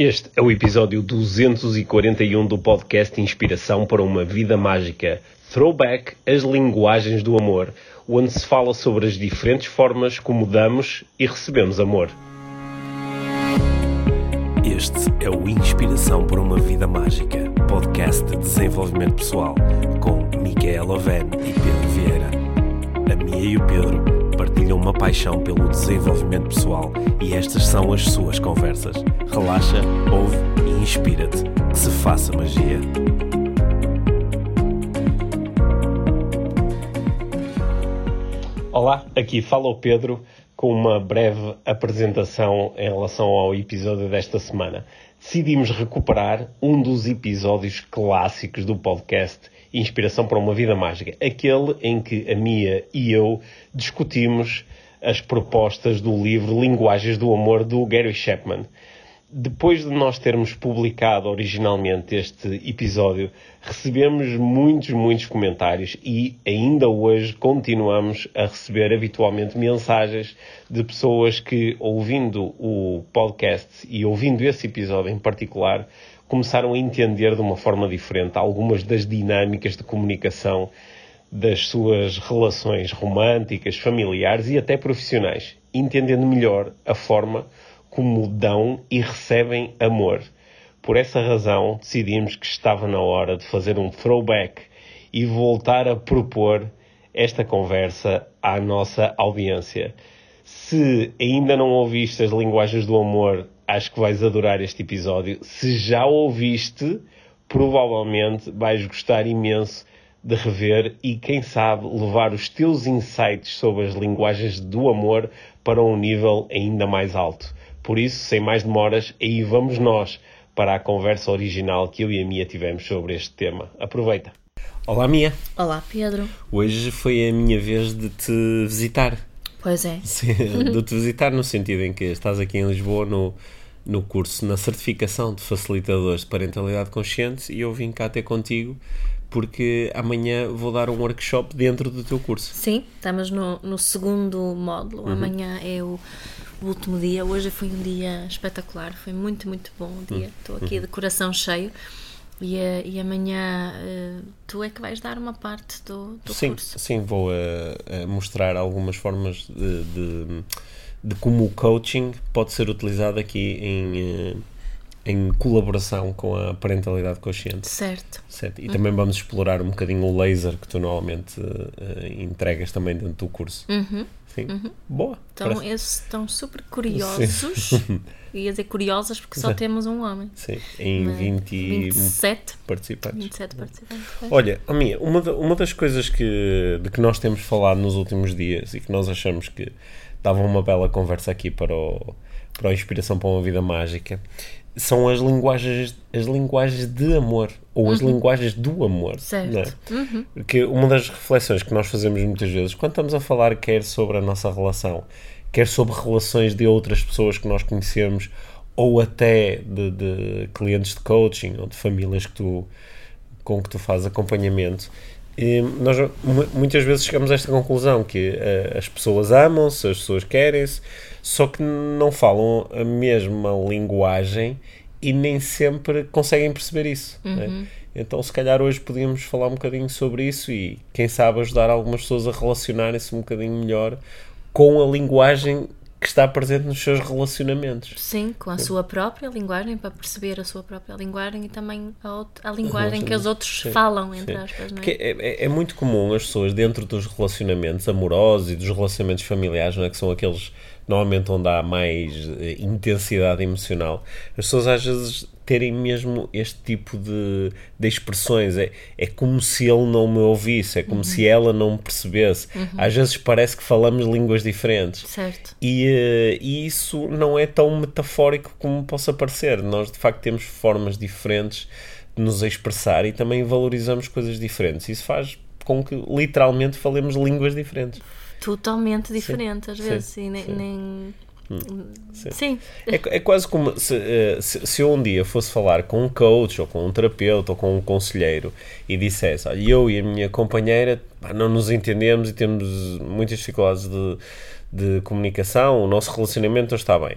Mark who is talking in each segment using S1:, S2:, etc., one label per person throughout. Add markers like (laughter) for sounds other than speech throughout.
S1: Este é o episódio 241 do podcast Inspiração para uma Vida Mágica. Throwback as linguagens do amor, onde se fala sobre as diferentes formas como damos e recebemos amor. Este é o Inspiração para uma Vida Mágica, podcast de desenvolvimento pessoal, com Micaela Oven e Pedro Vieira. A Mia e o Pedro partilham uma paixão pelo desenvolvimento pessoal e estas são as suas conversas. Relaxa, ouve e inspira-te. Que se faça magia. Olá, aqui fala o Pedro com uma breve apresentação em relação ao episódio desta semana. Decidimos recuperar um dos episódios clássicos do podcast Inspiração para uma Vida Mágica, aquele em que a Mia e eu discutimos as propostas do livro Linguagens do Amor do Gary Chapman. Depois de nós termos publicado originalmente este episódio, recebemos muitos, muitos comentários e ainda hoje continuamos a receber habitualmente mensagens de pessoas que, ouvindo o podcast e ouvindo esse episódio em particular, começaram a entender de uma forma diferente algumas das dinâmicas de comunicação das suas relações românticas, familiares e até profissionais, entendendo melhor a forma como dão e recebem amor. Por essa razão, decidimos que estava na hora de fazer um throwback e voltar a propor esta conversa à nossa audiência. Se ainda não ouviste as linguagens do amor acho que vais adorar este episódio. Se já ouviste, provavelmente vais gostar imenso de rever e, quem sabe, levar os teus insights sobre as linguagens do amor para um nível ainda mais alto. Por isso, sem mais demoras, aí vamos nós para a conversa original que eu e a Mia tivemos sobre este tema. Aproveita! Olá, Mia!
S2: Olá, Pedro!
S1: Hoje foi a minha vez de te visitar.
S2: Pois é.
S1: Sim, de te visitar no sentido em que estás aqui em Lisboa no, no curso, na certificação de facilitadores de parentalidade consciente e eu vim cá ter contigo porque amanhã vou dar um workshop dentro do teu curso.
S2: Sim, estamos no, no segundo módulo. Uhum. Amanhã é o, o, último dia. Hoje foi um dia espetacular, foi muito, muito bom o dia. Uhum. Estou aqui uhum. de coração cheio. E, eh, e amanhã uh, tu é que vais dar uma parte do, do
S1: sim,
S2: curso.
S1: Sim, vou uh, mostrar algumas formas de, de de como o coaching pode ser utilizado aqui em, eh, em colaboração com a parentalidade consciente.
S2: Certo.
S1: certo. E uhum. também vamos explorar um bocadinho o laser que tu normalmente uh, entregas também dentro do curso.
S2: Uhum.
S1: Sim. Uhum. Boa.
S2: Então, parece... esses estão super curiosos. (laughs) Ia dizer curiosas porque só temos um homem.
S1: Sim, em Mas 20...
S2: 27
S1: participantes.
S2: 27 participantes.
S1: Olha, a minha, uma, uma das coisas que, de que nós temos falado nos últimos dias e que nós achamos que dava uma bela conversa aqui para o, para a Inspiração para uma Vida Mágica, são as linguagens, as linguagens de amor, ou as uhum. linguagens do amor.
S2: Certo.
S1: É? Uhum. Porque uma das reflexões que nós fazemos muitas vezes, quando estamos a falar quer sobre a nossa relação, quer sobre relações de outras pessoas que nós conhecemos, ou até de, de clientes de coaching, ou de famílias que tu, com que tu fazes acompanhamento, e nós muitas vezes chegamos a esta conclusão que uh, as pessoas amam-se, as pessoas querem-se, só que não falam a mesma linguagem e nem sempre conseguem perceber isso. Né? Uhum. Né? Então, se calhar hoje podíamos falar um bocadinho sobre isso e, quem sabe, ajudar algumas pessoas a relacionarem-se um bocadinho melhor com a linguagem que está presente nos seus relacionamentos.
S2: Sim, com a sua própria linguagem, para perceber a sua própria linguagem e também a, a linguagem que os outros Sim. falam, entre Sim. aspas. Não
S1: é? É, é, é? muito comum as pessoas, dentro dos relacionamentos amorosos e dos relacionamentos familiares, não é? que são aqueles normalmente onde há mais eh, intensidade emocional, as pessoas às vezes terem mesmo este tipo de, de expressões. É, é como se ele não me ouvisse, é como uhum. se ela não me percebesse. Uhum. Às vezes parece que falamos línguas diferentes.
S2: Certo.
S1: E, uh, e isso não é tão metafórico como possa parecer. Nós, de facto, temos formas diferentes de nos expressar e também valorizamos coisas diferentes. Isso faz com que literalmente falemos línguas diferentes.
S2: Totalmente diferentes, às vezes. Sim, nem, nem
S1: Sim. Sim. É, é, quase como se, eh, se, se, eu um dia fosse falar com um coach, ou com um terapeuta, ou com um conselheiro e dissesse: Olha, eu e a minha companheira não nos entendemos e temos muitas dificuldades de, de comunicação, o nosso relacionamento não está bem.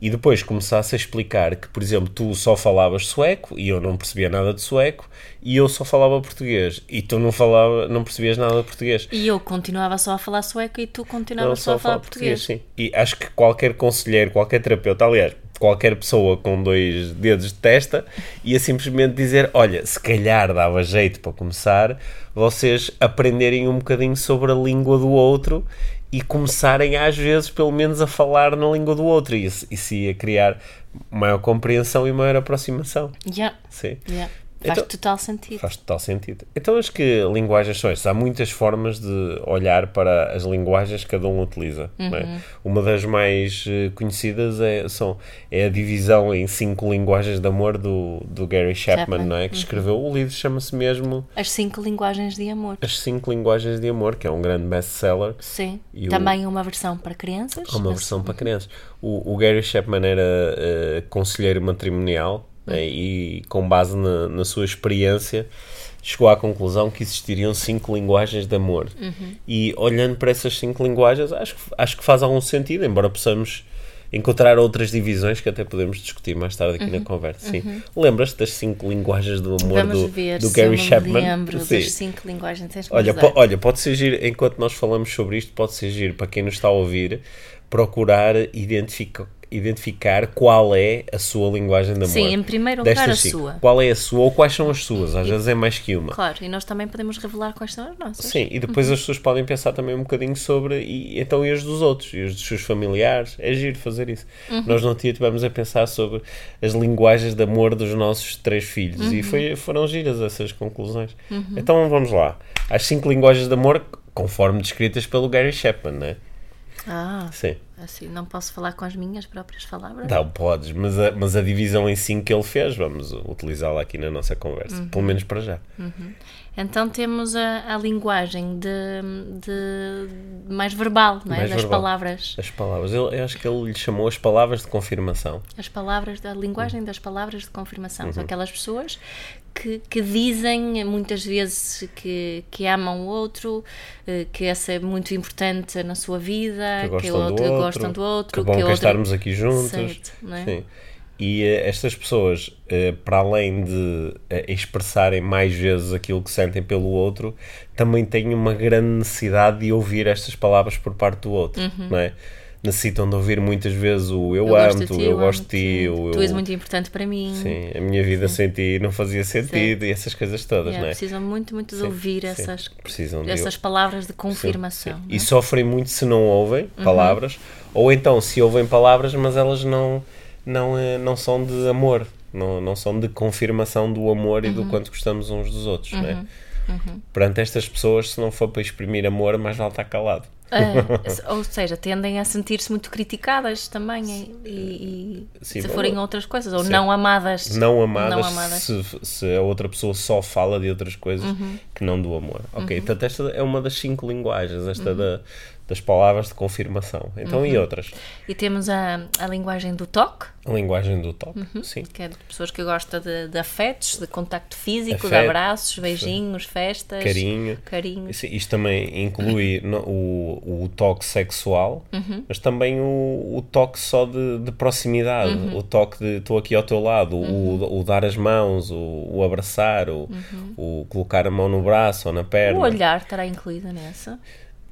S1: E depois começasse a explicar que, por exemplo, tu só falavas sueco e eu não percebia nada de sueco e eu só falava português e tu não falava, não percebias nada de português.
S2: E eu continuava só a falar sueco e tu continuavas só, só, a falar, falar português. português.
S1: Sim. E acho que qualquer conselheiro, qualquer terapeuta, aliás, qualquer pessoa com dois dedos de testa ia simplesmente dizer: Olha, se calhar dava jeito para começar vocês aprenderem um bocadinho sobre a língua do outro e começarem às vezes pelo menos a falar na língua do outro e isso ia criar maior compreensão e maior aproximação.
S2: Yeah.
S1: Sim.
S2: Yeah. Faz então, total sentido.
S1: Faz total sentido. Então, acho que linguagens são estas. Há muitas formas de olhar para as linguagens que cada um utiliza. É? Uhum. É? Uma das mais eh, conhecidas é, são, é a divisão em cinco linguagens de amor do, do Gary Chapman, Chapman. Não é? que uhum. escreveu o livro, chama-se mesmo
S2: As Cinco Linguagens de Amor.
S1: As Cinco Linguagens de Amor, que é um grande best-seller.
S2: Sim. E Também o... uma versão para crianças.
S1: Uma versão para crianças. O, o Gary Chapman era uh, conselheiro matrimonial né, e com base na, na, sua experiência chegou à conclusão que existiriam cinco linguagens de amor uhum. e olhando para essas cinco linguagens acho, acho que faz algum sentido, embora possamos encontrar outras divisões que até podemos discutir mais tarde aqui uhum. na conversa. Sim. Uhum. Lembras-te das cinco linguagens do amor
S2: Vamos
S1: do,
S2: ver
S1: do Gary Chapman?
S2: lembro Sim. das cinco linguagens.
S1: Olha, po, olha, pode ser enquanto nós falamos sobre isto, pode ser para quem nos está a ouvir, procurar identificar identificar qual é a sua linguagem de amor.
S2: Sim, em primeiro lugar a cinco. sua.
S1: Qual é a sua ou quais são as suas? Às e, vezes é mais que uma.
S2: Claro, e nós também podemos revelar quais são as nossas.
S1: Sim, e depois uhum. as pessoas podem pensar também um bocadinho sobre e então e as dos outros, e os dos seus familiares. É giro fazer isso. Uhum. Nós não tivemos a pensar sobre as linguagens de amor dos nossos três filhos uhum. e foi, foram giras essas conclusões. Uhum. Então vamos lá. As cinco linguagens de amor conforme descritas pelo Gary Chapman, né?
S2: Ah,
S1: sim.
S2: Assim, não posso falar com as minhas próprias palavras?
S1: Não, podes, mas a, mas a divisão em 5 que ele fez, vamos utilizá-la aqui na nossa conversa, uhum. pelo menos para já.
S2: Uhum. Então temos a, a linguagem de, de, mais verbal, não é? Mais das verbal. palavras.
S1: As palavras. Eu, eu, acho que ele lhe chamou as palavras de confirmação.
S2: As palavras, da linguagem uhum. das palavras de confirmação. São uhum. aquelas pessoas que, que, dizem muitas vezes que, que amam o outro, eh, que essa é muito importante na sua vida,
S1: que, que, outro, do outro, gostam do outro. Que bom que, que outro... estarmos aqui juntos.
S2: Certo, é?
S1: Sim. E uh, estas pessoas, uh, para além de uh, expressarem mais vezes aquilo que sentem pelo outro, também têm uma grande necessidade de ouvir estas palavras por parte do outro, uhum. não é? Necessitam de ouvir muitas vezes o eu, eu amo-te, eu gosto de ti, o,
S2: tu és muito importante para mim.
S1: Sim, a minha vida sim. sem ti não fazia sentido sim. e essas coisas todas, yeah, não é?
S2: Precisam muito, muito de ouvir essas, precisam essas palavras de confirmação.
S1: É? E sofrem muito se não ouvem uhum. palavras, ou então se ouvem palavras, mas elas não não, é, não são de amor, não, não são de confirmação do amor uhum. e do uhum. quanto gostamos uns dos outros, uhum. né? Uhum. Perante estas pessoas, se não for para exprimir amor, mais vale estar calado.
S2: É, (laughs) ou seja, tendem a sentir-se muito criticadas também e, e Sim, se forem outras coisas, ou não amadas.
S1: Não amadas, não amadas. Se, se, a outra pessoa só fala de outras coisas uhum. que não do amor. Ok, uhum. portanto, esta é uma das cinco linguagens, esta uhum. da, das palavras de confirmação. Então, uhum. e outras?
S2: E temos a, a linguagem do toque.
S1: A linguagem do toque, uhum. sim.
S2: Que é de pessoas que gostam de, de afetos, de contacto físico, Afeto, de abraços, beijinhos, festas.
S1: Carinho.
S2: Carinho.
S1: Isto, isto também inclui (clears throat) no, o, o toque sexual, uhum. mas também o, o toque só de, de proximidade. Uhum. O toque de estou aqui ao teu lado, o, uhum. o, dar as mãos, o, o abraçar, o, uhum. o colocar a mão no braço ou na perna. O
S2: olhar estará incluído nessa?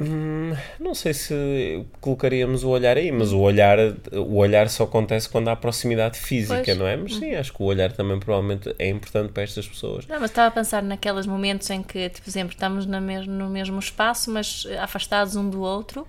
S1: Hum, não sei se colocaríamos o olhar aí, mas o olhar, o olhar só acontece quando há proximidade física, pois. não é? Mas sim, acho que o olhar também provavelmente é importante para estas pessoas.
S2: Não, mas estava a pensar naqueles momentos em que, tipo, por exemplo, estamos no mesmo, no mesmo espaço, mas afastados um do outro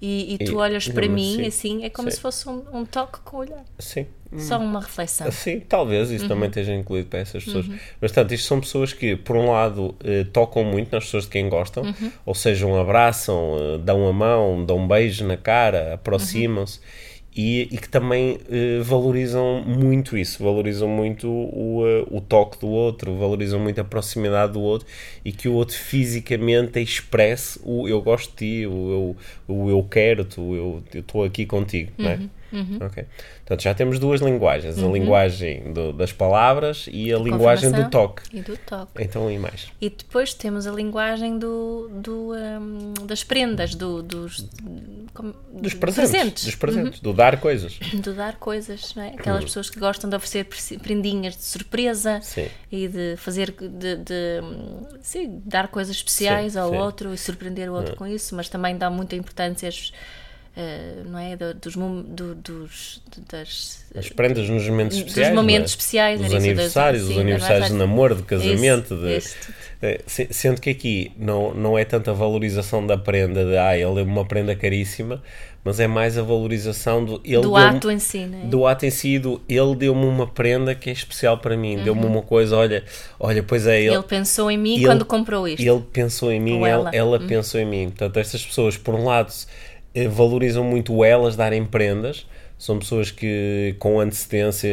S2: e, e tu e, olhas para mim sim, assim, é como sim. se fosse um, um, toque com o olhar.
S1: Sim.
S2: Só uma reflexão.
S1: Sim, talvez isso uhum. também esteja incluído para essas pessoas. Uhum. Mas, portanto, isto são pessoas que, por um lado, eh, tocam muito nas pessoas de quem gostam, uhum. ou seja, um abraçam, eh, dão a mão, dão um beijo na cara, aproximam-se e, e que também uh, valorizam muito isso, valorizam muito o, uh, o toque do outro, valorizam muito a proximidade do outro e que o outro fisicamente expresse o eu gosto de ti, o eu, o eu quero-te, eu estou aqui contigo, uhum. não é? Uhum.
S2: Uhum.
S1: Ok. Portanto, já temos duas linguagens: a linguagem do- das palavras e a linguagem do toque.
S2: E do toque.
S1: Então, e mais?
S2: E depois temos a linguagem do, do, hum, das prendas, do, dos, como-
S1: Dos presentes.
S2: presentes.
S1: Dos presentes, do dar coisas. (laughs)
S2: Do dar coisas, não é? Aquelas pessoas que gostam de oferecer prendinhas de surpresa
S1: Sim.
S2: e de fazer, de, de, hum, sim, dar coisas especiais
S1: Sim,
S2: ao.
S1: Hum.
S2: outro e surpreender o outro com isso, mas também dá muita importância às, eh, não é? Do- dos, do- dos, das,
S1: As prendas nos momentos
S2: Dos
S1: especiais. não é?
S2: momentos especiais,
S1: Dos
S2: isso, das-
S1: aniversários,
S2: sim,
S1: os aniversários de namoro, de casamento.
S2: Isso,
S1: de,
S2: isso.
S1: Eh, se- Sendo que aqui não, não é tanto a valorização da prenda, de ah, ele deu-me uma prenda caríssima, mas é mais a valorização do. Ele
S2: do
S1: deu-me-
S2: ato em si, não é?
S1: do ato em si, do ele deu-me uma prenda que é especial para mim, deu-me
S2: Uhum.
S1: uma coisa, olha, olha, pois é, ele,
S2: Ele pensou em mim
S1: ele-
S2: quando comprou isto.
S1: ele pensou em mim,
S2: Ou
S1: ela,
S2: ela. Uhum.
S1: ela pensou em mim. Portanto, estas pessoas, por um lado, eh, valorizam muito elas darem prendas, são pessoas que com antecedência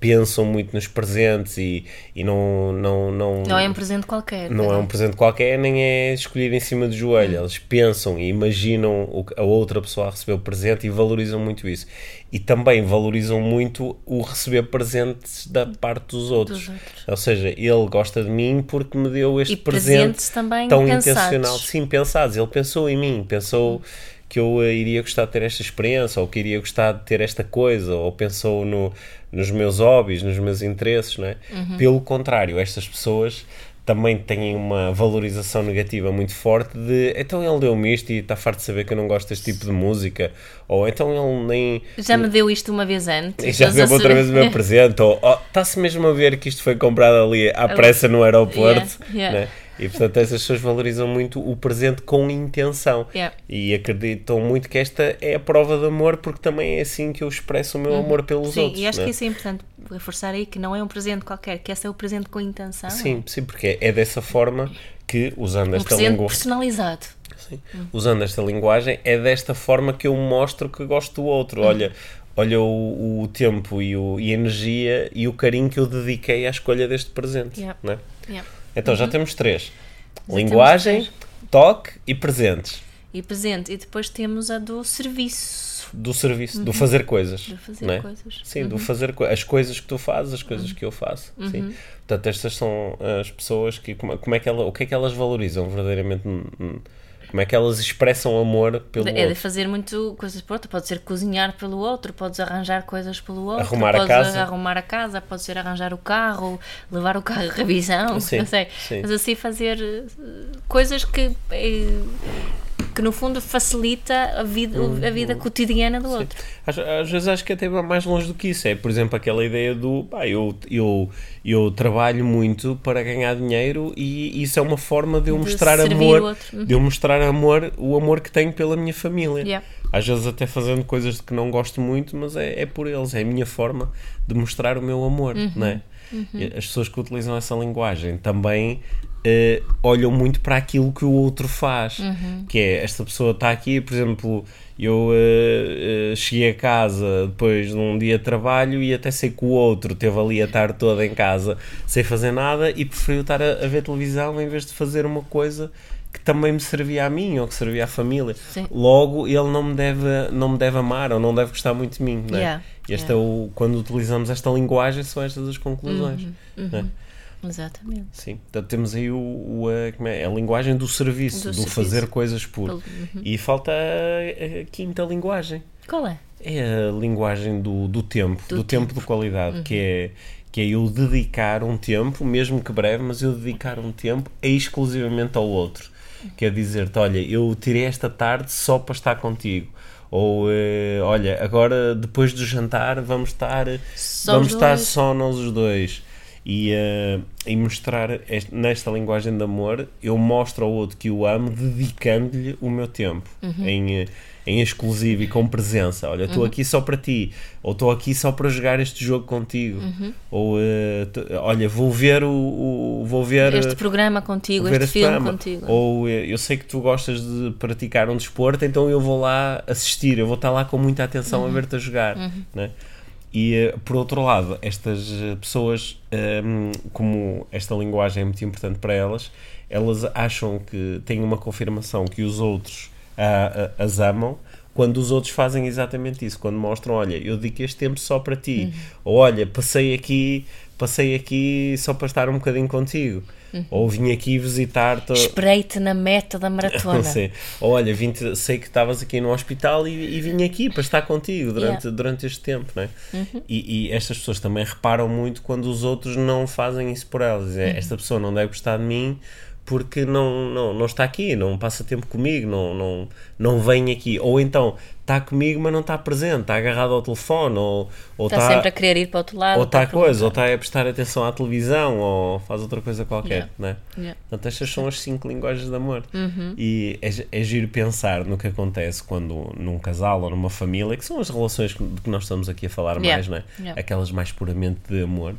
S1: pensam muito nos presentes e, e não, não, não,
S2: Não é um presente qualquer.
S1: não é um presente qualquer, nem é escolhido em cima do
S2: Hum.
S1: joelho. Eles pensam e imaginam o a outra pessoa a receber o presente e valorizam muito isso. E também valorizam muito o receber presentes da parte dos outros.
S2: Dos outros.
S1: Ou seja, ele gosta de mim porque me deu este
S2: E
S1: presente
S2: presentes também
S1: tão
S2: pensados.
S1: intencional. Sim, pensados. Ele pensou em mim, pensou que eu eh, iria gostar de ter esta experiência, ou que iria gostar de ter esta coisa, ou pensou no, nos meus hobbies, nos meus interesses, não é?
S2: Uhum.
S1: Pelo contrário, estas pessoas também têm uma valorização negativa muito forte de então ele deu-me isto e está farto de saber que eu não gosto deste tipo de música, ou então ele nem
S2: Já me deu isto uma vez antes. (laughs)
S1: já
S2: Estás a
S1: deu outra vez o meu (laughs) presente, ou oh, está-se mesmo a ver que isto foi comprado ali à pressa no aeroporto,
S2: Yeah, yeah.
S1: né? E portanto essas pessoas valorizam muito o presente com intenção
S2: Yeah.
S1: e acreditam muito que esta é a prova de amor porque também é assim que eu expresso o meu amor pelos
S2: Uhum. Sim,
S1: outros.
S2: e acho
S1: né?
S2: que isso é importante reforçar aí que não é um presente qualquer, que esse é o presente com intenção.
S1: Sim, sim, porque é dessa forma que, usando
S2: Um
S1: esta língua.
S2: personalizado.
S1: Sim. Usando esta linguagem, é desta forma que eu mostro que gosto do outro. Olha, olha o, o tempo e, o, e a energia e o carinho que eu dediquei à escolha deste presente.
S2: Yeah.
S1: né?
S2: Yeah.
S1: Então já temos três:
S2: Já
S1: linguagem,
S2: temos
S1: toque e presentes.
S2: E presente. E depois temos a do serviço.
S1: Do serviço, do fazer coisas.
S2: Uhum. Do fazer
S1: né?
S2: coisas.
S1: Sim, do fazer co- as coisas que tu fazes, as coisas que eu faço.
S2: Uhum.
S1: Sim. Portanto, estas são as pessoas que. Como, como é que ela, o que é que elas valorizam verdadeiramente? Como é que elas expressam amor pelo
S2: É de
S1: outro?
S2: fazer muito coisas por outro. Pode ser cozinhar pelo outro, podes arranjar coisas pelo outro,
S1: Arrumar a casa.
S2: arrumar a casa, pode ser arranjar o carro, levar o carro à revisão, (laughs)
S1: Sim,
S2: não sei.
S1: sim.
S2: Mas assim fazer eh, coisas que, eh, que no fundo facilita a vida, a vida cotidiana do outro.
S1: Às, às vezes acho que até vai mais longe do que isso. É, por exemplo, aquela ideia do pá, eu, eu, eu trabalho muito para ganhar dinheiro e isso é uma forma de eu
S2: De
S1: mostrar amor.
S2: Uhum.
S1: de eu mostrar amor, o amor que tenho pela minha família.
S2: Yeah.
S1: Às vezes até fazendo coisas de que não gosto muito, mas é, é por eles, é a minha forma de mostrar o meu amor,
S2: Uhum.
S1: não é? E As pessoas que utilizam essa linguagem também eh, olham muito para aquilo que o outro faz,
S2: Uhum.
S1: que é esta pessoa está aqui, por exemplo, eu eh, eh, cheguei a casa depois de um dia de trabalho e até sei que o outro teve ali a tarde toda em casa sem fazer nada e preferiu estar a, a ver televisão em vez de fazer uma coisa que também me servia a mim ou que servia à família.
S2: Sim.
S1: Logo, ele não me deve, não me deve amar ou não deve gostar muito de mim. Não é?
S2: Yeah,
S1: Este
S2: yeah.
S1: é o, quando utilizamos esta linguagem, são estas as conclusões.
S2: Uhum,
S1: é?
S2: Exatamente.
S1: Sim, portanto temos aí o, o, a, como é? a linguagem do serviço,
S2: Do
S1: do,
S2: serviço.
S1: fazer coisas por.
S2: Uhum.
S1: E falta a, a quinta linguagem.
S2: Qual é?
S1: É a linguagem do, do tempo, do,
S2: Do
S1: tempo. de qualidade, que é que é eu dedicar um tempo, mesmo que breve, mas eu dedicar um tempo exclusivamente ao outro. Quer dizer-te, olha, eu tirei esta tarde só para estar contigo. Ou, eh, olha, agora depois do jantar vamos estar,
S2: Só
S1: vamos
S2: os
S1: estar
S2: dois.
S1: só nós os dois. E, eh, e mostrar este- nesta linguagem de amor, eu mostro ao outro que o amo dedicando-lhe o meu tempo
S2: Uhum.
S1: em, eh, em exclusivo e com presença. Olha, estou aqui só para ti, ou estou aqui só para jogar este jogo contigo,
S2: Uhum.
S1: ou t- olha, vou ver o, o- vou ver
S2: Este programa contigo, este filme
S1: programa.
S2: contigo.
S1: Ou eu sei que tu gostas de praticar um desporto, então eu vou lá assistir, eu vou estar lá com muita atenção
S2: Uhum.
S1: a ver-te a jogar. Né? E eh, por outro lado, estas eh, pessoas, ehm, como esta linguagem é muito importante para elas, elas acham que têm uma confirmação que os outros ah, ah, as amam quando os outros fazem exatamente isso, quando mostram, olha, eu dedico este tempo só para ti, ou olha, passei aqui, passei aqui só para estar um bocadinho contigo, ou vim aqui visitar-te.
S2: Esperei-te na meta da maratona. (laughs)
S1: Sim. Olha, vim sei que estavas aqui no hospital e, e vim aqui para estar contigo durante,
S2: Yeah.
S1: durante este tempo, não é? E, e estas pessoas também reparam muito quando os outros não fazem isso por elas. É, Esta pessoa não deve gostar de mim porque não, não, não está aqui, não passa tempo comigo, não, não, não vem aqui. Ou então está comigo, mas não está presente, está agarrado ao telefone, ou, ou
S2: Está sempre a querer ir para o outro lado.
S1: ou está
S2: para
S1: coisa, ou está a prestar atenção à televisão, ou faz outra coisa qualquer,
S2: Yeah.
S1: né?
S2: Yeah.
S1: Portanto, estas são as cinco linguagens de amor.
S2: Uhum.
S1: E é, é giro pensar no que acontece quando num casal ou numa família, que são as relações de que nós estamos aqui a falar
S2: Yeah.
S1: mais, né?
S2: Yeah.
S1: Aquelas mais puramente de amor.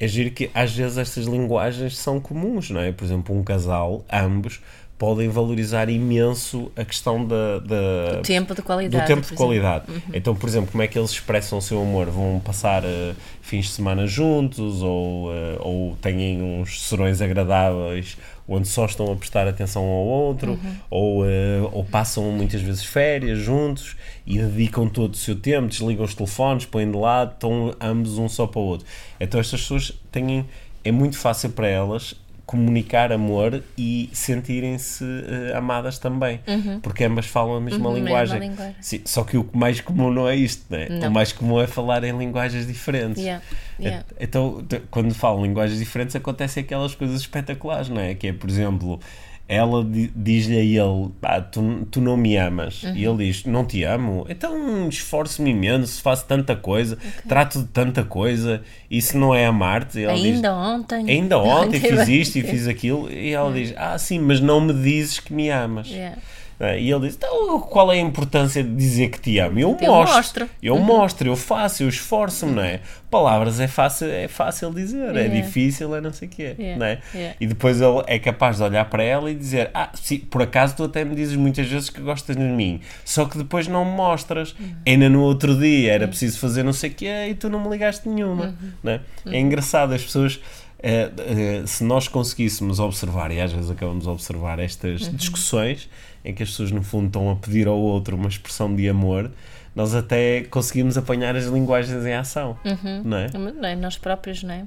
S1: É giro que às vezes estas linguagens são comuns, não é? Por exemplo, um casal, ambos, podem valorizar imenso a questão da, da
S2: Do tempo de qualidade.
S1: do tempo de qualidade. Então, por exemplo, como é que eles expressam o seu amor? Vão passar eh, fins de semana juntos ou, eh, ou têm uns serões agradáveis onde só estão a prestar atenção um ao outro ou, eh, ou passam muitas vezes férias juntos e dedicam todo o seu tempo, desligam os telefones, põem de lado, estão ambos um só para o outro. Então, estas pessoas têm... É muito fácil para elas comunicar amor e sentirem-se eh, amadas também, porque ambas falam a mesma
S2: Uhum, a mesma
S1: linguagem.
S2: linguagem.
S1: Sim, só que o mais comum não é isto, né?
S2: Não.
S1: O mais comum é falar em linguagens diferentes.
S2: Yeah, yeah.
S1: Et- Então, quando falam linguagens diferentes, acontecem aquelas coisas espetaculares, não é? Que é, por exemplo, ela di- diz-lhe a ele: "Pá, tu, tu não me amas.
S2: Uhum.
S1: E ele diz: Não te amo. Então esforço-me imenso, faço tanta coisa, trato de tanta coisa. Isso não é amar-te? Ela diz,
S2: Ainda ontem.
S1: Ainda (laughs) ontem fiz isto e fiz aquilo. E ela diz: Ah, sim, mas não me dizes que me amas.
S2: Yeah.
S1: É? E ele diz: Então, qual é a importância de dizer que te amo? Eu,
S2: Eu
S1: mostro.
S2: mostro.
S1: Eu mostro, eu faço, eu esforço-me, não é? Palavras é fácil, é fácil dizer, é
S2: Yeah.
S1: difícil, é não sei o quê,
S2: Yeah,
S1: não é?
S2: yeah.
S1: E depois ele é capaz de olhar para ela e dizer: Ah, sim, por acaso tu até me dizes muitas vezes que gostas de mim, só que depois não me mostras.
S2: Uhum.
S1: Ainda no outro dia era preciso fazer não sei o quê e tu não me ligaste nenhuma,
S2: Uhum.
S1: não é? É engraçado, as pessoas. eh, eh, se nós conseguíssemos observar, e às vezes acabamos a observar estas
S2: Uhum.
S1: discussões em que as pessoas no fundo estão a pedir ao outro uma expressão de amor, nós até conseguimos apanhar as linguagens em ação, não é?
S2: Não é? Nós próprios, não é?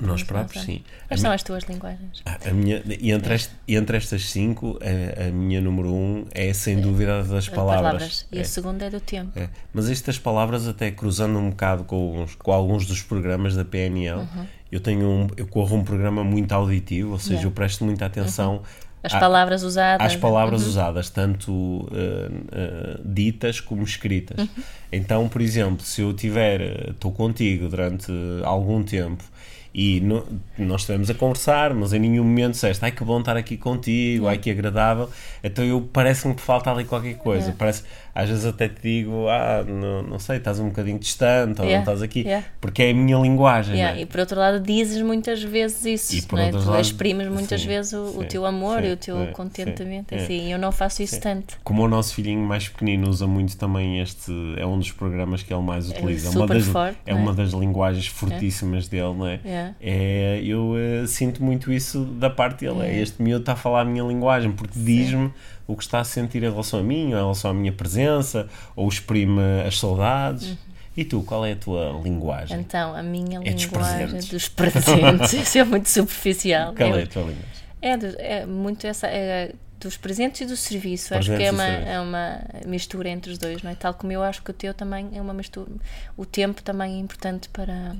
S1: Nós próprios, sim.
S2: Quais são as tuas linguagens?
S1: A a minha, e, entre este- entre estas cinco, a, a minha número um é sem dúvida a das palavras.
S2: E
S1: É.
S2: a segunda é do tempo.
S1: É. Mas estas palavras, até cruzando um bocado com, os- com alguns dos programas da PNL, eu tenho um, eu corro um programa muito auditivo, ou seja,
S2: Uhum. Yeah.
S1: eu presto muita atenção
S2: As
S1: à-
S2: palavras usadas.
S1: às palavras usadas, tanto uh, uh, ditas como escritas.
S2: Uhum.
S1: Então, por exemplo, se eu tiver, estou contigo durante algum tempo e no- nós estivemos a conversar, mas em nenhum momento disseste, ai que bom estar aqui contigo, ai que agradável, então eu parece-me que falta ali qualquer coisa. Parece, às vezes até te digo, ah, não, não sei, estás um bocadinho distante ou não
S2: Yeah,
S1: estás aqui,
S2: yeah.
S1: porque é a minha linguagem.
S2: Yeah,
S1: não é?
S2: e por outro lado dizes muitas vezes isso,
S1: E por
S2: não é? tu
S1: lado,
S2: exprimes muitas
S1: sim,
S2: vezes o, o
S1: sim,
S2: teu amor
S1: sim,
S2: e o teu
S1: é,
S2: contentamento.
S1: sim, é.
S2: assim, eu não faço isso tanto.
S1: Como o nosso filhinho mais pequenino usa muito também este, é um dos programas que ele mais utiliza.
S2: super
S1: uma das,
S2: forte,
S1: é
S2: não é?
S1: uma das linguagens fortíssimas dele, não é?
S2: É.
S1: É, eu eh, sinto muito isso da parte dele. É.
S2: É.
S1: Este miúdo está a falar a minha linguagem porque diz-me o que está a sentir em relação a mim, ou em relação à minha presença, ou exprime as saudades.
S2: Uhum.
S1: E tu, qual é a tua linguagem?
S2: Então, a minha
S1: É
S2: linguagem
S1: presentes.
S2: dos presentes, (laughs) isso é muito superficial.
S1: Qual
S2: Eu-
S1: é a tua linguagem?
S2: É, do- é muito essa. é dos presentes e do serviço. Acho que
S1: Presentes
S2: é uma, é uma mistura entre os dois, não é? Tal como eu acho que o teu também é uma mistura. O tempo também é importante para.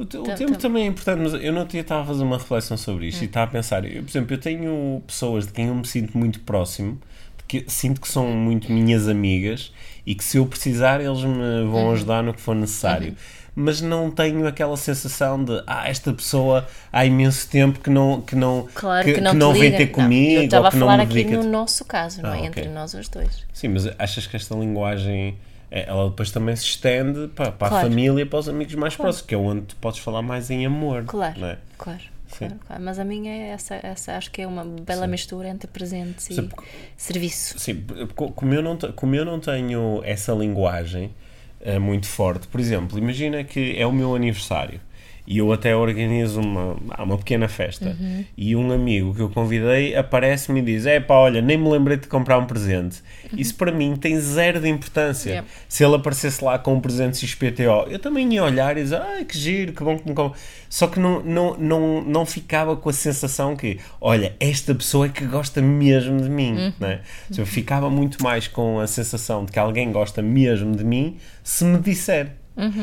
S1: O, o tempo
S2: tam-
S1: também é importante, mas eu não tinha estava a fazer uma reflexão sobre isto e estava a pensar, eu, por exemplo, eu tenho pessoas de quem eu me sinto muito próximo, que sinto que são muito minhas amigas e que se eu precisar eles me vão ajudar no que for necessário. Mas não tenho aquela sensação de ah, esta pessoa há imenso tempo que não, que não,
S2: Claro
S1: que,
S2: que, não,
S1: que não vem
S2: liga.
S1: ter
S2: Não,
S1: comigo.
S2: eu estava a
S1: não
S2: falar aqui no nosso caso, não
S1: Ah,
S2: é?
S1: ok.
S2: Entre nós os dois.
S1: Sim, mas achas que esta linguagem ela depois também se estende para, para a
S2: Claro.
S1: família e para os amigos mais próximos, que é onde tu podes falar mais em amor.
S2: Claro,
S1: é?
S2: claro.
S1: Sim.
S2: Claro, claro. Mas a minha é essa, essa, acho que é uma bela mistura entre presentes e
S1: Sim.
S2: serviço.
S1: Sim, co- como eu não, como eu não tenho essa linguagem eh, muito forte, por exemplo, imagina que é o meu aniversário E eu até organizo uma, uma pequena festa.
S2: Uhum.
S1: E um amigo que eu convidei aparece-me e diz: É pá, olha, nem me lembrei de comprar um presente. Isso para mim tem zero de importância.
S2: Uhum. Yep.
S1: Se ele aparecesse lá com um presente XPTO, eu também ia olhar e dizer: Ai que giro, que bom que me compra. Só que não, não, não, não ficava com a sensação que, olha, esta pessoa é que gosta mesmo de mim.
S2: Uhum.
S1: Né? Eu ficava muito mais com a sensação de que alguém gosta mesmo de mim se me disser.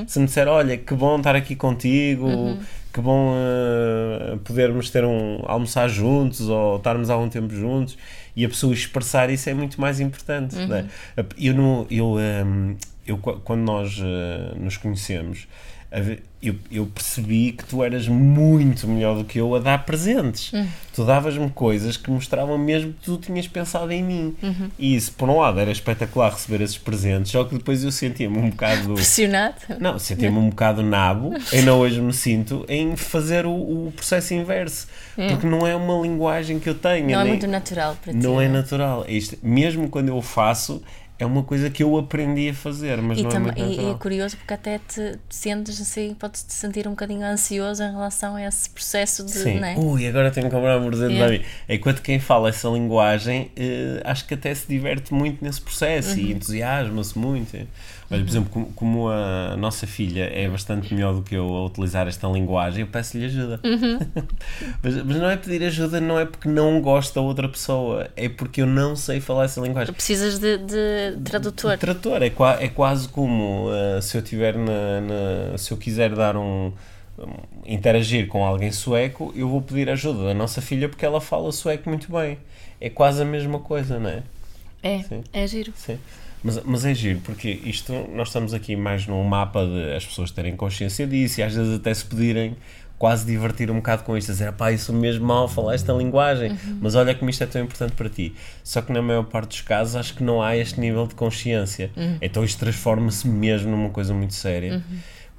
S1: Se me disser, olha, que bom estar aqui contigo, que bom uh, podermos ter um almoçar juntos ou estarmos algum tempo juntos e a pessoa expressar isso é muito mais importante. né? Eu, eu, um, eu, qu- quando nós uh, nos conhecemos, eu, eu percebi que tu eras muito melhor do que eu a dar presentes. Tu davas-me coisas que mostravam mesmo que tu tinhas pensado em mim. E isso, por um lado, era espetacular receber esses presentes, só que depois eu sentia-me um bocado.
S2: Pressionado?
S1: Não, sentia-me um bocado nabo, ainda hoje me sinto, em fazer o, o processo inverso. Porque não é uma linguagem que eu tenho.
S2: Não é
S1: nem-
S2: muito natural para ti.
S1: Não é natural. É Isto, mesmo quando eu faço, é uma coisa que eu aprendi a fazer, mas
S2: E,
S1: não é muito
S2: e- e é curioso porque até te sentes assim, podes-te sentir um bocadinho ansioso em relação a esse processo de.
S1: Sim.
S2: Né?
S1: Ui, agora tenho que comprar um presente para mim. Enquanto quem fala essa linguagem, eh, acho que até se diverte muito nesse processo
S2: Uhum.
S1: e entusiasma-se muito. Olha, por exemplo, como, como a nossa filha é bastante melhor do que eu a utilizar esta linguagem, eu peço-lhe ajuda.
S2: Uhum. (laughs)
S1: mas, mas não é pedir ajuda, não é porque não gosto da outra pessoa, é porque eu não sei falar essa linguagem.
S2: Precisas de, de tradutor.
S1: Trator, é, qua- é quase como uh, se eu tiver na, na- se eu quiser dar um, um- interagir com alguém sueco, eu vou pedir ajuda da nossa filha porque ela fala sueco muito bem. É quase a mesma coisa, não é?
S2: É,
S1: Sim.
S2: é giro.
S1: Sim. Mas, mas é giro, porque isto, nós estamos aqui mais num mapa de as pessoas terem consciência disso e às vezes até se poderem quase divertir um bocado com isto, dizer, pá, isso mesmo mal falar esta linguagem, mas olha como isto é tão importante para ti. Só que na maior parte dos casos acho que não há este nível de consciência. Então isto transforma-se mesmo numa coisa muito séria,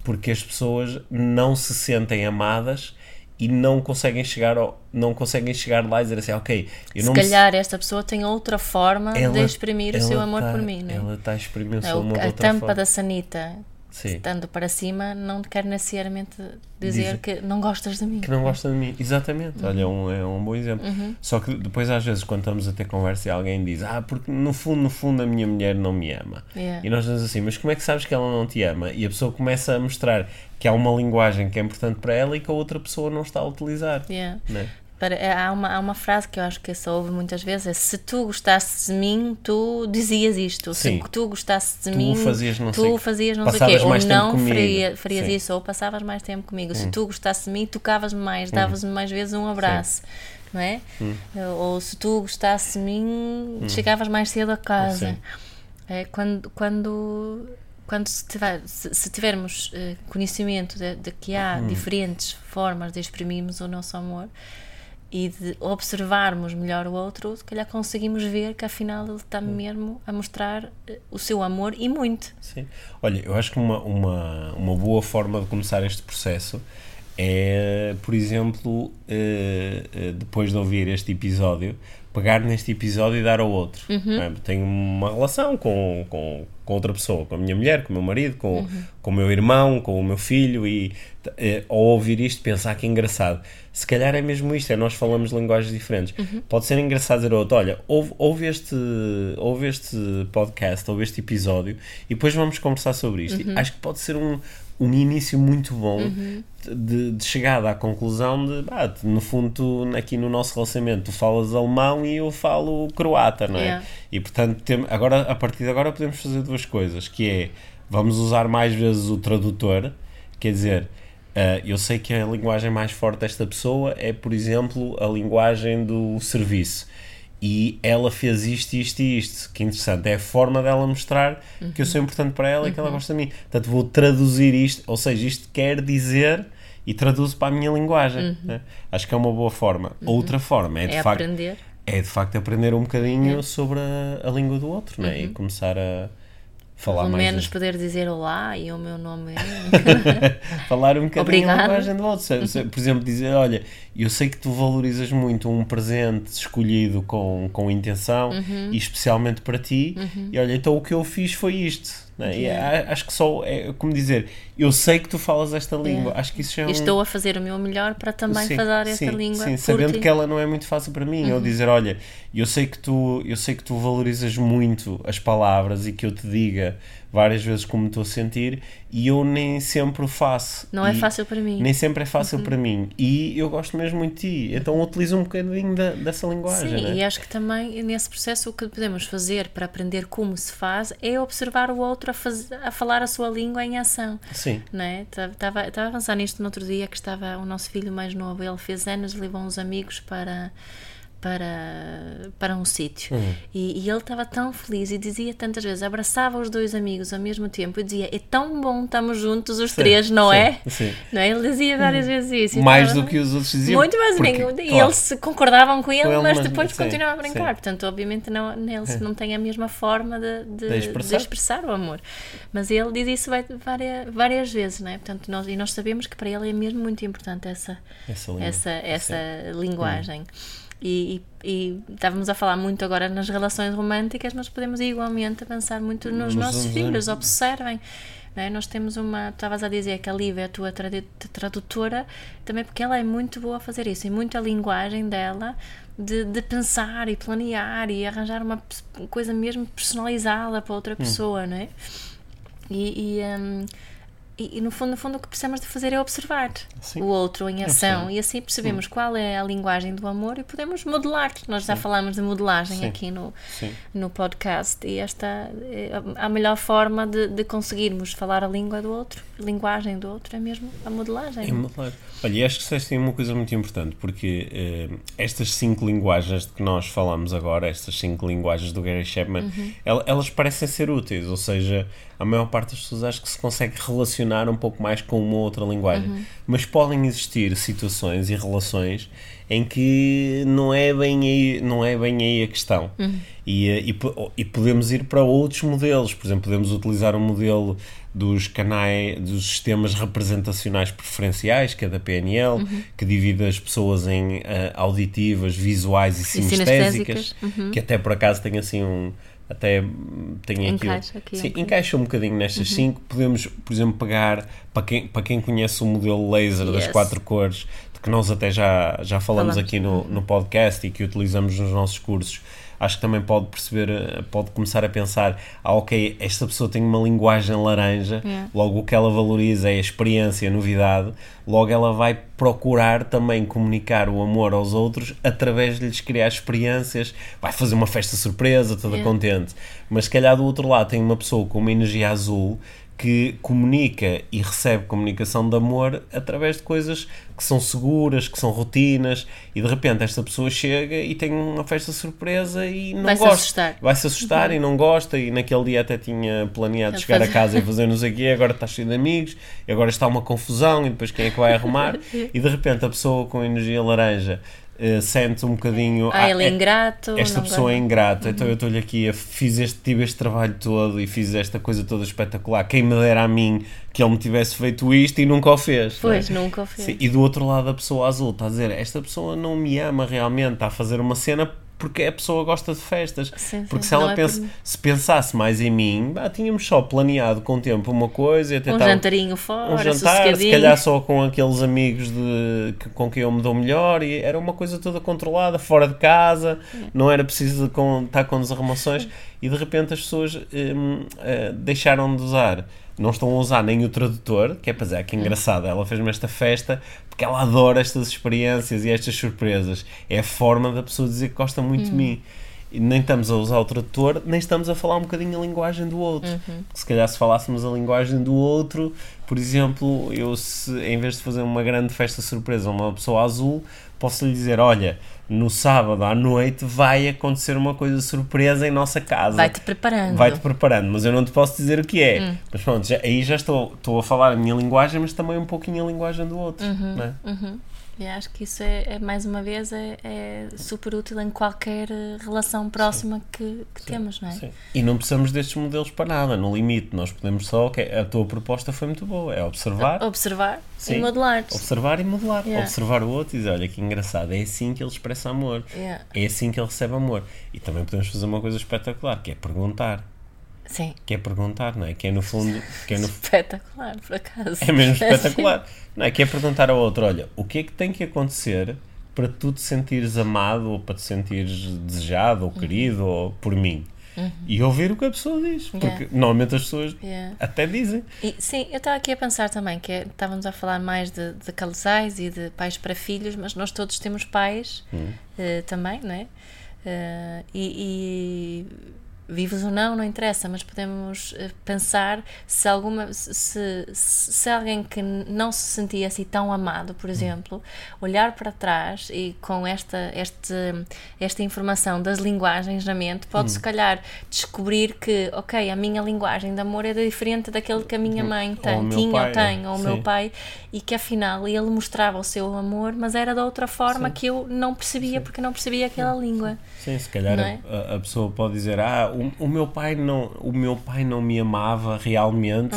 S1: porque as pessoas não se sentem amadas e não conseguem chegar ao, não conseguem chegar lá e dizer assim, ok, eu
S2: Se
S1: não me
S2: calhar esta pessoa tem outra forma de
S1: ela-
S2: exprimir o seu amor
S1: tá-
S2: por mim, não é?
S1: Ela está a exprimir o seu amor de
S2: a tampa da sanita
S1: Sim.
S2: estando para cima não quer necessariamente dizer
S1: Diz-
S2: que não gostas de mim.
S1: Que não gosta de mim. Exatamente. Olha, é um, é um bom exemplo.
S2: Uhum.
S1: Só que depois, às vezes, quando estamos a ter conversa e alguém diz Ah, porque no fundo, no fundo, a minha mulher não me ama.
S2: Yeah.
S1: E nós dizemos assim, mas como é que sabes que ela não te ama? E a pessoa começa a mostrar que há uma linguagem que é importante para ela e que a outra pessoa não está a utilizar.
S2: Yeah.
S1: Né?
S2: Para- é, há, uma, há uma frase que eu acho que se ouve muitas vezes: é, se tu gostasses de mim, tu dizias isto.
S1: Sim.
S2: Se tu gostasses de
S1: Tu
S2: mim,
S1: fazias não
S2: tu
S1: sei-
S2: fazias não sei o quê. Ou não faria, farias
S1: Sim. Hum.
S2: isso, ou passavas mais tempo comigo. Se tu gostasses de mim, tocavas-me mais, davas-me mais vezes um abraço. Não é?
S1: Hum.
S2: Ou se tu gostasses de mim, chegavas mais cedo a casa.
S1: Sim.
S2: É, quando, quando, quando se, tiver- se- se tivermos eh, conhecimento de, de que há
S1: Hum.
S2: diferentes formas de exprimirmos o nosso amor e de observarmos melhor o outro, se calhar conseguimos ver que afinal ele está mesmo a mostrar eh, o seu amor e muito.
S1: Sim. Olha, eu acho que uma, uma, uma boa forma de começar este processo é, por exemplo, eh, eh, depois de ouvir este episódio, pegar neste episódio e dar ao outro. não é? Tenho uma relação com, com, com outra pessoa, com a minha mulher, com o meu marido, com, com o meu irmão, com o meu filho, e eh, ao ouvir isto pensar que é engraçado. Se calhar é mesmo isto, é nós falamos linguagens diferentes. Pode ser engraçado dizer outro, olha, ouve, ouve, este, ouve este podcast, ouve este episódio, e depois vamos conversar sobre isto. Acho que pode ser um, um início muito bom de, de chegada à conclusão de, ah, no fundo, tu, aqui no nosso relacionamento, tu falas alemão e eu falo croata, não é?
S2: Yeah.
S1: E portanto, tem, agora, a partir de agora podemos fazer duas coisas, que é, vamos usar mais vezes o tradutor, quer dizer, ah, eu sei que a linguagem mais forte desta pessoa é, por exemplo, a linguagem do serviço. E ela fez isto, isto e isto. Que interessante. É a forma dela mostrar que eu sou importante para ela e que ela gosta de mim. Portanto, vou traduzir isto. Ou seja, isto quer dizer e traduzo para a minha linguagem. né? Acho que é uma boa forma. Outra forma é, de
S2: é
S1: facto
S2: aprender.
S1: é de facto aprender um bocadinho sobre a, a língua do outro né? e começar a falar
S2: Pelo
S1: mais
S2: menos
S1: das-
S2: poder dizer olá e o meu nome é. (laughs)
S1: falar um bocadinho a
S2: Obrigada.
S1: linguagem do outro. Por exemplo, dizer, olha, eu sei que tu valorizas muito um presente escolhido com, com intenção
S2: Uhum.
S1: e especialmente para ti, e olha, então o que eu fiz foi isto. Né? Yeah. acho que só é como dizer, eu sei que tu falas esta língua. Acho que isso é um...
S2: Estou a fazer o meu melhor para também sim, falar sim, esta língua.
S1: Sim, sabendo ti. que ela não é muito fácil para mim. Uhum. Ou dizer, olha, eu sei que tu, eu sei que tu valorizas muito as palavras e que eu te diga várias vezes como estou a sentir e eu nem sempre o faço.
S2: Não é fácil para mim.
S1: Nem sempre é fácil uhum. para mim. E eu gosto mesmo muito de ti. Então utilizo um bocadinho da, dessa linguagem.
S2: Sim,
S1: né?
S2: e acho que também nesse processo o que podemos fazer para aprender como se faz é observar o outro a, faz, a falar a sua língua em ação.
S1: Sim.
S2: Né? Estava, estava a avançar nisto no outro dia que estava o nosso filho mais novo, ele fez anos, levou uns amigos para para, para um sítio. Uhum. E, e, ele estava tão feliz e dizia tantas vezes, abraçava os dois amigos ao mesmo tempo e dizia: É tão bom, estamos juntos os sim, três, não sim, é? Sim. Não é? Ele dizia várias uhum. vezes isso.
S1: Mais do que os outros diziam.
S2: Muito mais porque, claro. E eles concordavam com ele, com ele mas, mas depois continuavam a brincar. Portanto, obviamente, não, eles é. não têm a mesma forma de, de, de, expressar. de, expressar. o amor. Mas ele diz isso várias, várias vezes, não é? Portanto, nós, e nós sabemos que para ele é mesmo muito importante essa, essa, essa, essa linguagem. Uhum. E, e, e, estávamos a falar muito agora nas relações românticas, mas podemos igualmente avançar muito nos, nos nossos filhos. Observem. É? Nós temos uma. Estavas a dizer que a Lívia é a tua tradutora, também porque ela é muito boa a fazer isso, e muita linguagem dela de, de pensar e planear e arranjar uma coisa mesmo personalizada para outra hum. pessoa, hum. não é? E. e um, e, e, no fundo, no fundo o que precisamos de fazer é observar Sim. o outro em ação e assim percebemos Sim. qual é a linguagem do amor e podemos modelar. Nós já falamos de modelagem aqui no, no podcast e esta é a melhor forma de, de, conseguirmos falar a língua do outro, a linguagem do outro é mesmo a modelagem.
S1: É modelar. Olha, e acho que têm uma coisa muito importante porque eh, estas cinco linguagens de que nós falamos agora, estas cinco linguagens do Gary Chapman, uhum. elas parecem ser úteis, ou seja, a maior parte das pessoas acho que se consegue relacionar um pouco mais com uma outra linguagem. Uhum. Mas podem existir situações e relações em que não é bem aí, não é bem aí a questão. Uhum. E, eh, e, e, podemos ir para outros modelos. Por exemplo, podemos utilizar o um modelo dos canais, dos sistemas representacionais preferenciais, que é da PNL, uhum. que divide as pessoas em uh, auditivas, visuais e, e sinestésicas, uhum. que até por acaso tem assim um até tem aqui, aqui sim, aqui. encaixa um bocadinho nestas uhum. cinco. Podemos, por exemplo, pegar para quem, para quem conhece o modelo laser yes. das quatro cores, de que nós até já, já falamos, falamos. aqui no, no podcast e que utilizamos nos nossos cursos acho que também pode perceber, eh, pode começar a pensar: ah, ok, esta pessoa tem uma linguagem laranja, yeah. logo o que ela valoriza é a experiência, a novidade, logo ela vai procurar também comunicar o amor aos outros através de lhes criar experiências, vai fazer uma festa surpresa, toda yeah. contente. Mas se calhar do outro lado tem uma pessoa com uma energia azul que comunica e recebe comunicação de amor através de coisas que são seguras, que são rotinas, e de repente esta pessoa chega e tem uma festa surpresa e não
S2: vai
S1: gosta.
S2: Se assustar.
S1: Vai se assustar uhum. e não gosta, e naquele dia até tinha planeado chegar a casa e fazer-nos aqui, agora está cheio de amigos, e agora está uma confusão, e depois quem é que vai arrumar? (laughs) e de repente a pessoa com energia laranja uh, sente um bocadinho.
S2: Ah, ele é ingrato.
S1: Esta pessoa é ingrata, então uhum. então eu estou-lhe aqui, fiz este, tive este trabalho todo e fiz esta coisa toda espetacular. Quem me dera a mim que ele me tivesse feito isto e nunca o fez.
S2: É? Pois, nunca o fez. Sim,
S1: e do outro lado, a pessoa azul está a dizer: Esta pessoa não me ama realmente, está a fazer uma cena porque a pessoa gosta de festas. Sim, porque sim, se ela é pensa, se pensasse mais em mim, bah, tínhamos só planeado com o tempo uma coisa e até
S2: um jantarinho fora,
S1: um jantar, se calhar só com aqueles amigos de, com quem eu me dou melhor e era uma coisa toda controlada, fora de casa, não era preciso com, estar com desarrumações. E de repente as pessoas hum, uh, deixaram de usar não estão a usar nem o tradutor, que é para dizer que engraçado, ela fez-me esta festa porque ela adora estas experiências e estas surpresas. É a forma da pessoa dizer que gosta muito de mim. E nem estamos a usar o tradutor, nem estamos a falar um bocadinho a linguagem do outro. Uhum. Se calhar se falássemos a linguagem do outro, por exemplo, eu se em vez de fazer uma grande festa surpresa a uma pessoa azul, posso lhe dizer, olha, no sábado à noite vai acontecer uma coisa surpresa em nossa casa.
S2: Vai-te preparando.
S1: Vai-te preparando, mas eu não te posso dizer o que é. Hum. Mas pronto, já, aí já estou, estou a falar a minha linguagem, mas também um pouquinho a linguagem do outro. Uhum, né?
S2: uhum. E acho que isso é, é mais uma vez, é, é, super útil em qualquer eh, relação próxima que, que temos, não é? Sim.
S1: E não precisamos destes modelos para nada, no limite. Nós podemos só, ok, a tua proposta foi muito boa, é observar.
S2: Observar Sim. e modelar.
S1: Observar e modelar. Yeah. Observar o outro e dizer, olha que engraçado, é assim que ele expressa amor. Yeah. É assim que ele recebe amor. E também podemos fazer uma coisa espetacular, que é perguntar.
S2: Sim.
S1: Que é perguntar, não é? Que é no fundo. Que é, no, (laughs)
S2: Espetacular, por acaso.
S1: é mesmo espetacular. Não é? Que é perguntar ao outro: olha, o que é que tem que acontecer para tu te sentires amado ou para te sentires desejado ou querido ou por mim? E ouvir o que a pessoa diz. Porque
S2: Yeah.
S1: normalmente as pessoas
S2: Yeah.
S1: até dizem.
S2: E, sim, eu estava aqui a pensar também que estávamos a falar mais de, de casais e de pais para filhos, mas nós todos temos pais eh, também, não é? Eh, e, e vivos ou não, não interessa, mas podemos eh, pensar se alguma se, se, alguém que não se sentia assim tão amado, por exemplo, olhar para trás e com esta, este, esta informação das linguagens na mente, pode se calhar descobrir que, ok, a minha linguagem de amor é diferente daquele que a minha mãe tem, tinha
S1: pai,
S2: ou tem, ou o meu
S1: sim.
S2: pai, e que afinal ele mostrava o seu amor, mas era de outra forma que eu não percebia porque não percebia aquela língua.
S1: Sim, se calhar
S2: é?
S1: a, a pessoa pode dizer ah, o, o meu pai não o meu pai não me amava realmente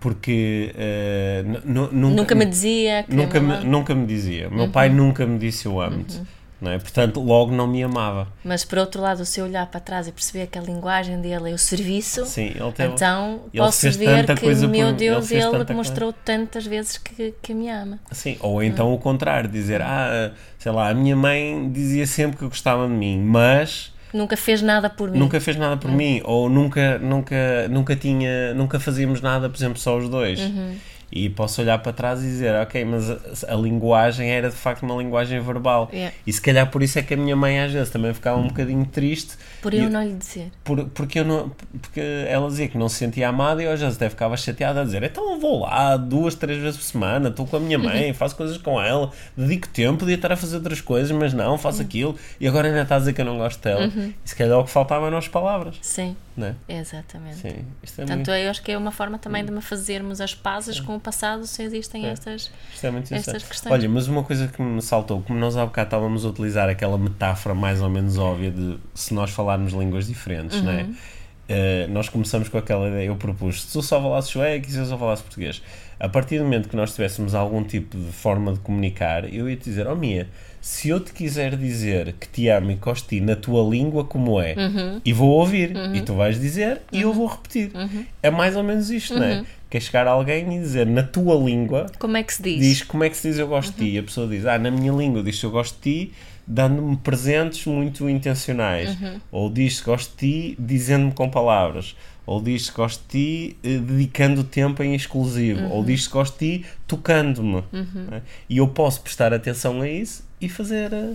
S1: porque eh, n- n- nunca,
S2: Uhum. Nunca me dizia que
S1: nunca
S2: me
S1: nunca me dizia. Meu
S2: Uhum.
S1: pai nunca me disse eu amo-te. Não é? Portanto, logo não me amava.
S2: Mas por outro lado, se eu olhar para trás e perceber que a linguagem dele é o serviço,
S1: Sim, ele teve,
S2: então
S1: ele
S2: posso
S1: fez
S2: ver
S1: tanta
S2: que,
S1: coisa
S2: meu
S1: por-
S2: Deus,
S1: ele
S2: ele, demonstrou tantas vezes que, que me ama.
S1: Sim, ou então o contrário, dizer, ah, sei lá, a minha mãe dizia sempre que gostava de mim, mas
S2: Nunca fez nada por mim.
S1: nunca fez nada por
S2: Uhum.
S1: mim, ou nunca, nunca, nunca tinha, nunca fazíamos nada, por exemplo, só os dois.
S2: Uhum.
S1: E posso olhar para trás e dizer, ok, mas a, a linguagem era de facto uma linguagem verbal.
S2: Yeah.
S1: E se calhar por isso é que a minha mãe às vezes também ficava um bocadinho triste.
S2: Por eu não lhe dizer.
S1: por- porque, eu não, porque ela dizia que não se sentia amada e eu às vezes até ficava chateada a dizer então eu vou lá duas, três vezes por semana, estou com a minha mãe, (laughs) faço coisas com ela, dedico tempo, podia estar a fazer outras coisas, mas não, faço aquilo e agora ainda está a dizer que eu não gosto dela. E se calhar o que faltava eram as palavras,
S2: Sim,
S1: não é?
S2: exatamente.
S1: Sim, isto é,
S2: Portanto,
S1: muito,
S2: eu acho que é uma forma também de me fazermos as pazes com o passado se existem estas.
S1: isto é muito
S2: estas questões.
S1: Olha, mas uma coisa que me saltou, como nós há bocado estávamos a utilizar aquela metáfora mais ou menos óbvia de se nós falarmos línguas diferentes, não é? Eh, nós começamos com aquela ideia, eu propus, se tu só falasses sueco e se eu só falasse português, a partir do momento que nós tivéssemos algum tipo de forma de comunicar, eu ia te dizer, oh Mia, se eu te quiser dizer que te amo e gosto de ti na tua língua como é, e vou ouvir, e tu vais dizer, e eu vou repetir. É mais ou menos isto, não é? Que é chegar a alguém e dizer na tua língua,
S2: Como é que se diz?
S1: diz como é que se diz eu gosto de ti. E a pessoa diz, ah, na minha língua diz eu gosto de ti, dando-me presentes muito intencionais. Ou diz que gosto de ti, dizendo-me com palavras. Ou diz que gosto de ti, eh, dedicando tempo em exclusivo. Ou diz que gosto de ti, tocando-me. né? E eu posso prestar atenção a isso e fazer. eh,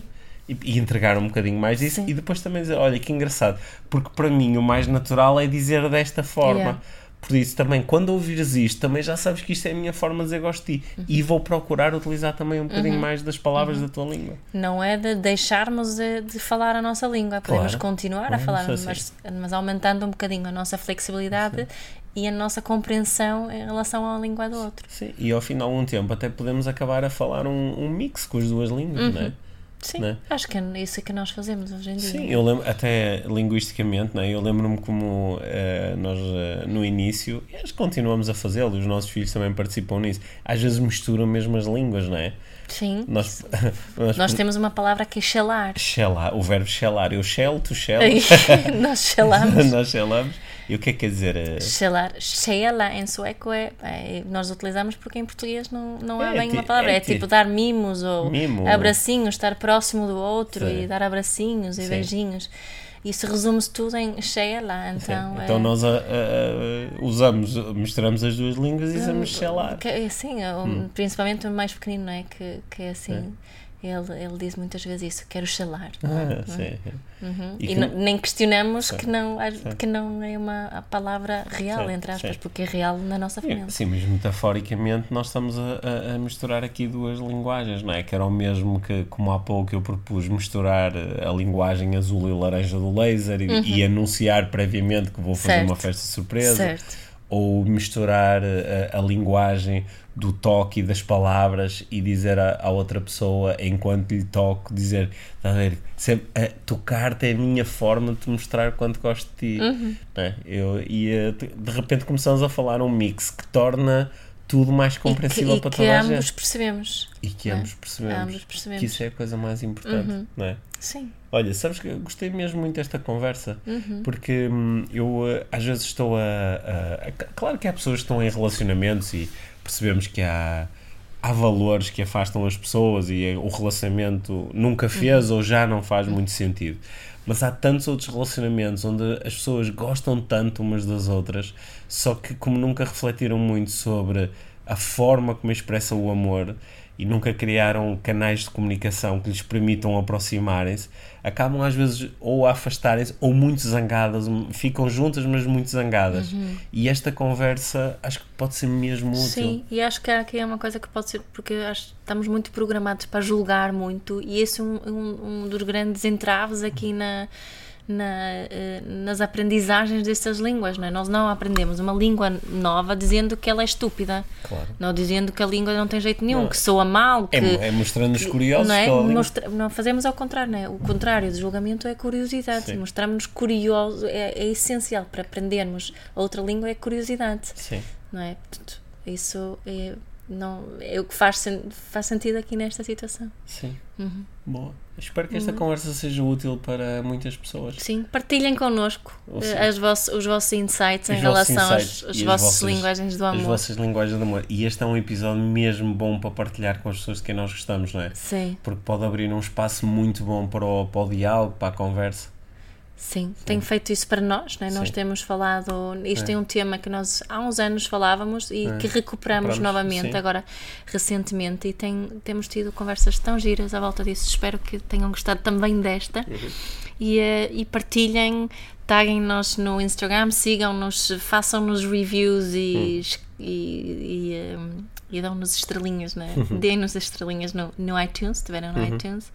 S1: e, e entregar um bocadinho mais disso
S2: Sim.
S1: e depois também dizer, olha que engraçado, porque para mim o mais natural é dizer desta forma.
S2: Yeah.
S1: Por isso, também, quando ouvires isto, também já sabes que isto é a minha forma de dizer gosto de ti.
S2: Uhum.
S1: E vou procurar utilizar também um bocadinho mais das palavras da tua língua.
S2: Não é de deixarmos de, de falar a nossa língua. Podemos
S1: Claro.
S2: continuar a
S1: Claro,
S2: falar, mas, mas aumentando um bocadinho a nossa flexibilidade e a nossa compreensão em relação à língua do outro.
S1: Sim, e ao final de um tempo até podemos acabar a falar um, um mix com as duas línguas, não é?
S2: Sim,
S1: Né?
S2: acho que é isso que nós fazemos hoje em dia.
S1: Sim, eu lembro, até linguisticamente, não é? eu lembro-me como eh, nós eh, no início, e acho que continuamos a fazê-lo, e os nossos filhos também participam nisso, às vezes misturam mesmo as línguas, não é?
S2: Sim.
S1: Nós, (laughs) nós,
S2: Nós temos uma palavra que é shelar.
S1: Shellar, o verbo shellar, eu shell, tu shell, (laughs)
S2: nós shelamos. (laughs)
S1: nós shellamos, e o que é que quer dizer? eh,
S2: Shelar, shela em sueco é, é- Nós utilizamos porque em português não, não há
S1: É
S2: bem uma palavra.
S1: é
S2: É,
S1: ti-
S2: tipo dar mimos ou
S1: Mimo.
S2: abracinhos, estar próximo do outro
S1: Sim.
S2: e dar abracinhos e
S1: Sim.
S2: beijinhos. Isso resume-se tudo em shela. Então,
S1: então
S2: é,
S1: nós a- a- a- usamos, misturamos as duas línguas e dizemos shellar.
S2: que, é assim, é,
S1: Hum.
S2: principalmente o mais pequenino, não é? Que, que é assim. Ele, ele diz muitas vezes isso, quero shelar.
S1: Ah, sim.
S2: Uhum.
S1: E
S2: E,
S1: que-
S2: nem questionamos
S1: Sim.
S2: que não, que não é uma palavra real,
S1: Sim,
S2: entre aspas,
S1: sim.
S2: porque é real na nossa família.
S1: Sim, mas metaforicamente nós estamos a, a- misturar aqui duas linguagens, não é? Que era o mesmo que, como há pouco eu propus, misturar eh, a linguagem azul e laranja do laser e, e anunciar previamente que vou fazer
S2: Uhum. Certo.
S1: uma festa surpresa.
S2: Certo.
S1: Ou misturar eh, a, a linguagem do toque e das palavras e dizer à, outra pessoa, enquanto lhe toco, dizer, está a ver, sempre, eh, tocar-te é a minha forma de te mostrar quanto gosto de ti.
S2: Uhum.
S1: não é? Eu, e eh, de repente começamos a falar um mix que torna tudo mais compreensível
S2: e que,
S1: para
S2: e que
S1: toda a
S2: ambos
S1: gente.
S2: percebemos.
S1: E que
S2: é?
S1: ambos percebemos.
S2: Ambos percebemos.
S1: Que isso é a coisa mais importante, não é?
S2: Sim.
S1: Olha, sabes que eu gostei mesmo muito desta conversa,
S2: Uhum.
S1: porque hum, eu uh, às vezes estou a, a- a- Claro que há pessoas que estão em relacionamentos e percebemos que há, há valores que afastam as pessoas e o relacionamento nunca fez ou já não faz muito sentido. Mas há tantos outros relacionamentos onde as pessoas gostam tanto umas das outras, só que como nunca refletiram muito sobre a forma como expressam o amor e nunca criaram canais de comunicação que lhes permitam aproximarem-se, acabam às vezes ou a afastarem-se ou muito zangadas, ficam juntas, mas muito zangadas. E esta conversa acho que pode ser mesmo útil.
S2: Sim, e acho que aqui é uma coisa que pode ser, porque acho estamos muito programados para julgar muito, e esse é um, um, um dos grandes entraves aqui na, na, eh, nas aprendizagens destas línguas. Não é? Nós não aprendemos uma língua nova dizendo que ela é estúpida,
S1: Claro.
S2: não dizendo que a língua não tem jeito nenhum,
S1: Não.
S2: que soa mal, que.
S1: É, é mostrando-nos curiosos
S2: não, é? Mostra- não fazemos ao contrário, não é? O contrário do julgamento é curiosidade. Mostramos-nos curiosos, é, é essencial para aprendermos a outra língua é curiosidade
S1: Sim.
S2: não é? Portanto, isso é, não, é o que faz, faz sentido aqui nesta situação.
S1: Sim.
S2: Uhum.
S1: Boa. Espero que esta conversa seja útil para muitas pessoas.
S2: Sim, partilhem connosco eh, as voss- os vossos insights em
S1: Os vossos
S2: relação às,
S1: insights
S2: às
S1: as
S2: vossas
S1: vossas-
S2: linguagens do
S1: As
S2: amor.
S1: vossas linguagens de amor. E este é um episódio mesmo bom para partilhar com as pessoas de quem nós gostamos, não é?
S2: Sim,
S1: Porque pode abrir um espaço muito bom para o, para o diálogo, para a conversa.
S2: Sim, tenho feito isso para nós, não é? Nós
S1: Sim.
S2: temos falado, isto
S1: É.
S2: é. um tema que nós há uns anos falávamos e que recuperamos
S1: Recuperamos,
S2: novamente
S1: sim.
S2: agora recentemente e tem, temos tido conversas tão giras à volta disso. Espero que tenham gostado também desta
S1: Uhum.
S2: e, eh, e partilhem, taguem-nos no Instagram, sigam-nos, façam-nos reviews e, es- e, e, eh, e dão-nos estrelinhas, né?
S1: Uhum.
S2: deem-nos as estrelinhas no, no iTunes, se estiverem no iTunes.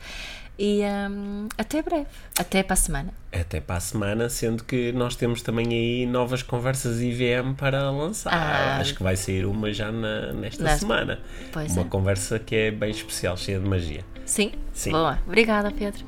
S2: E eh, até breve, até para a semana.
S1: Até para a semana, sendo que nós temos também aí novas conversas IVM para lançar.
S2: Ah.
S1: Acho que vai sair uma já na- nesta
S2: Na-
S1: semana.
S2: Pois
S1: uma
S2: é.
S1: conversa que é bem especial, cheia de magia.
S2: Sim?
S1: Sim.
S2: Boa. Obrigada, Pedro.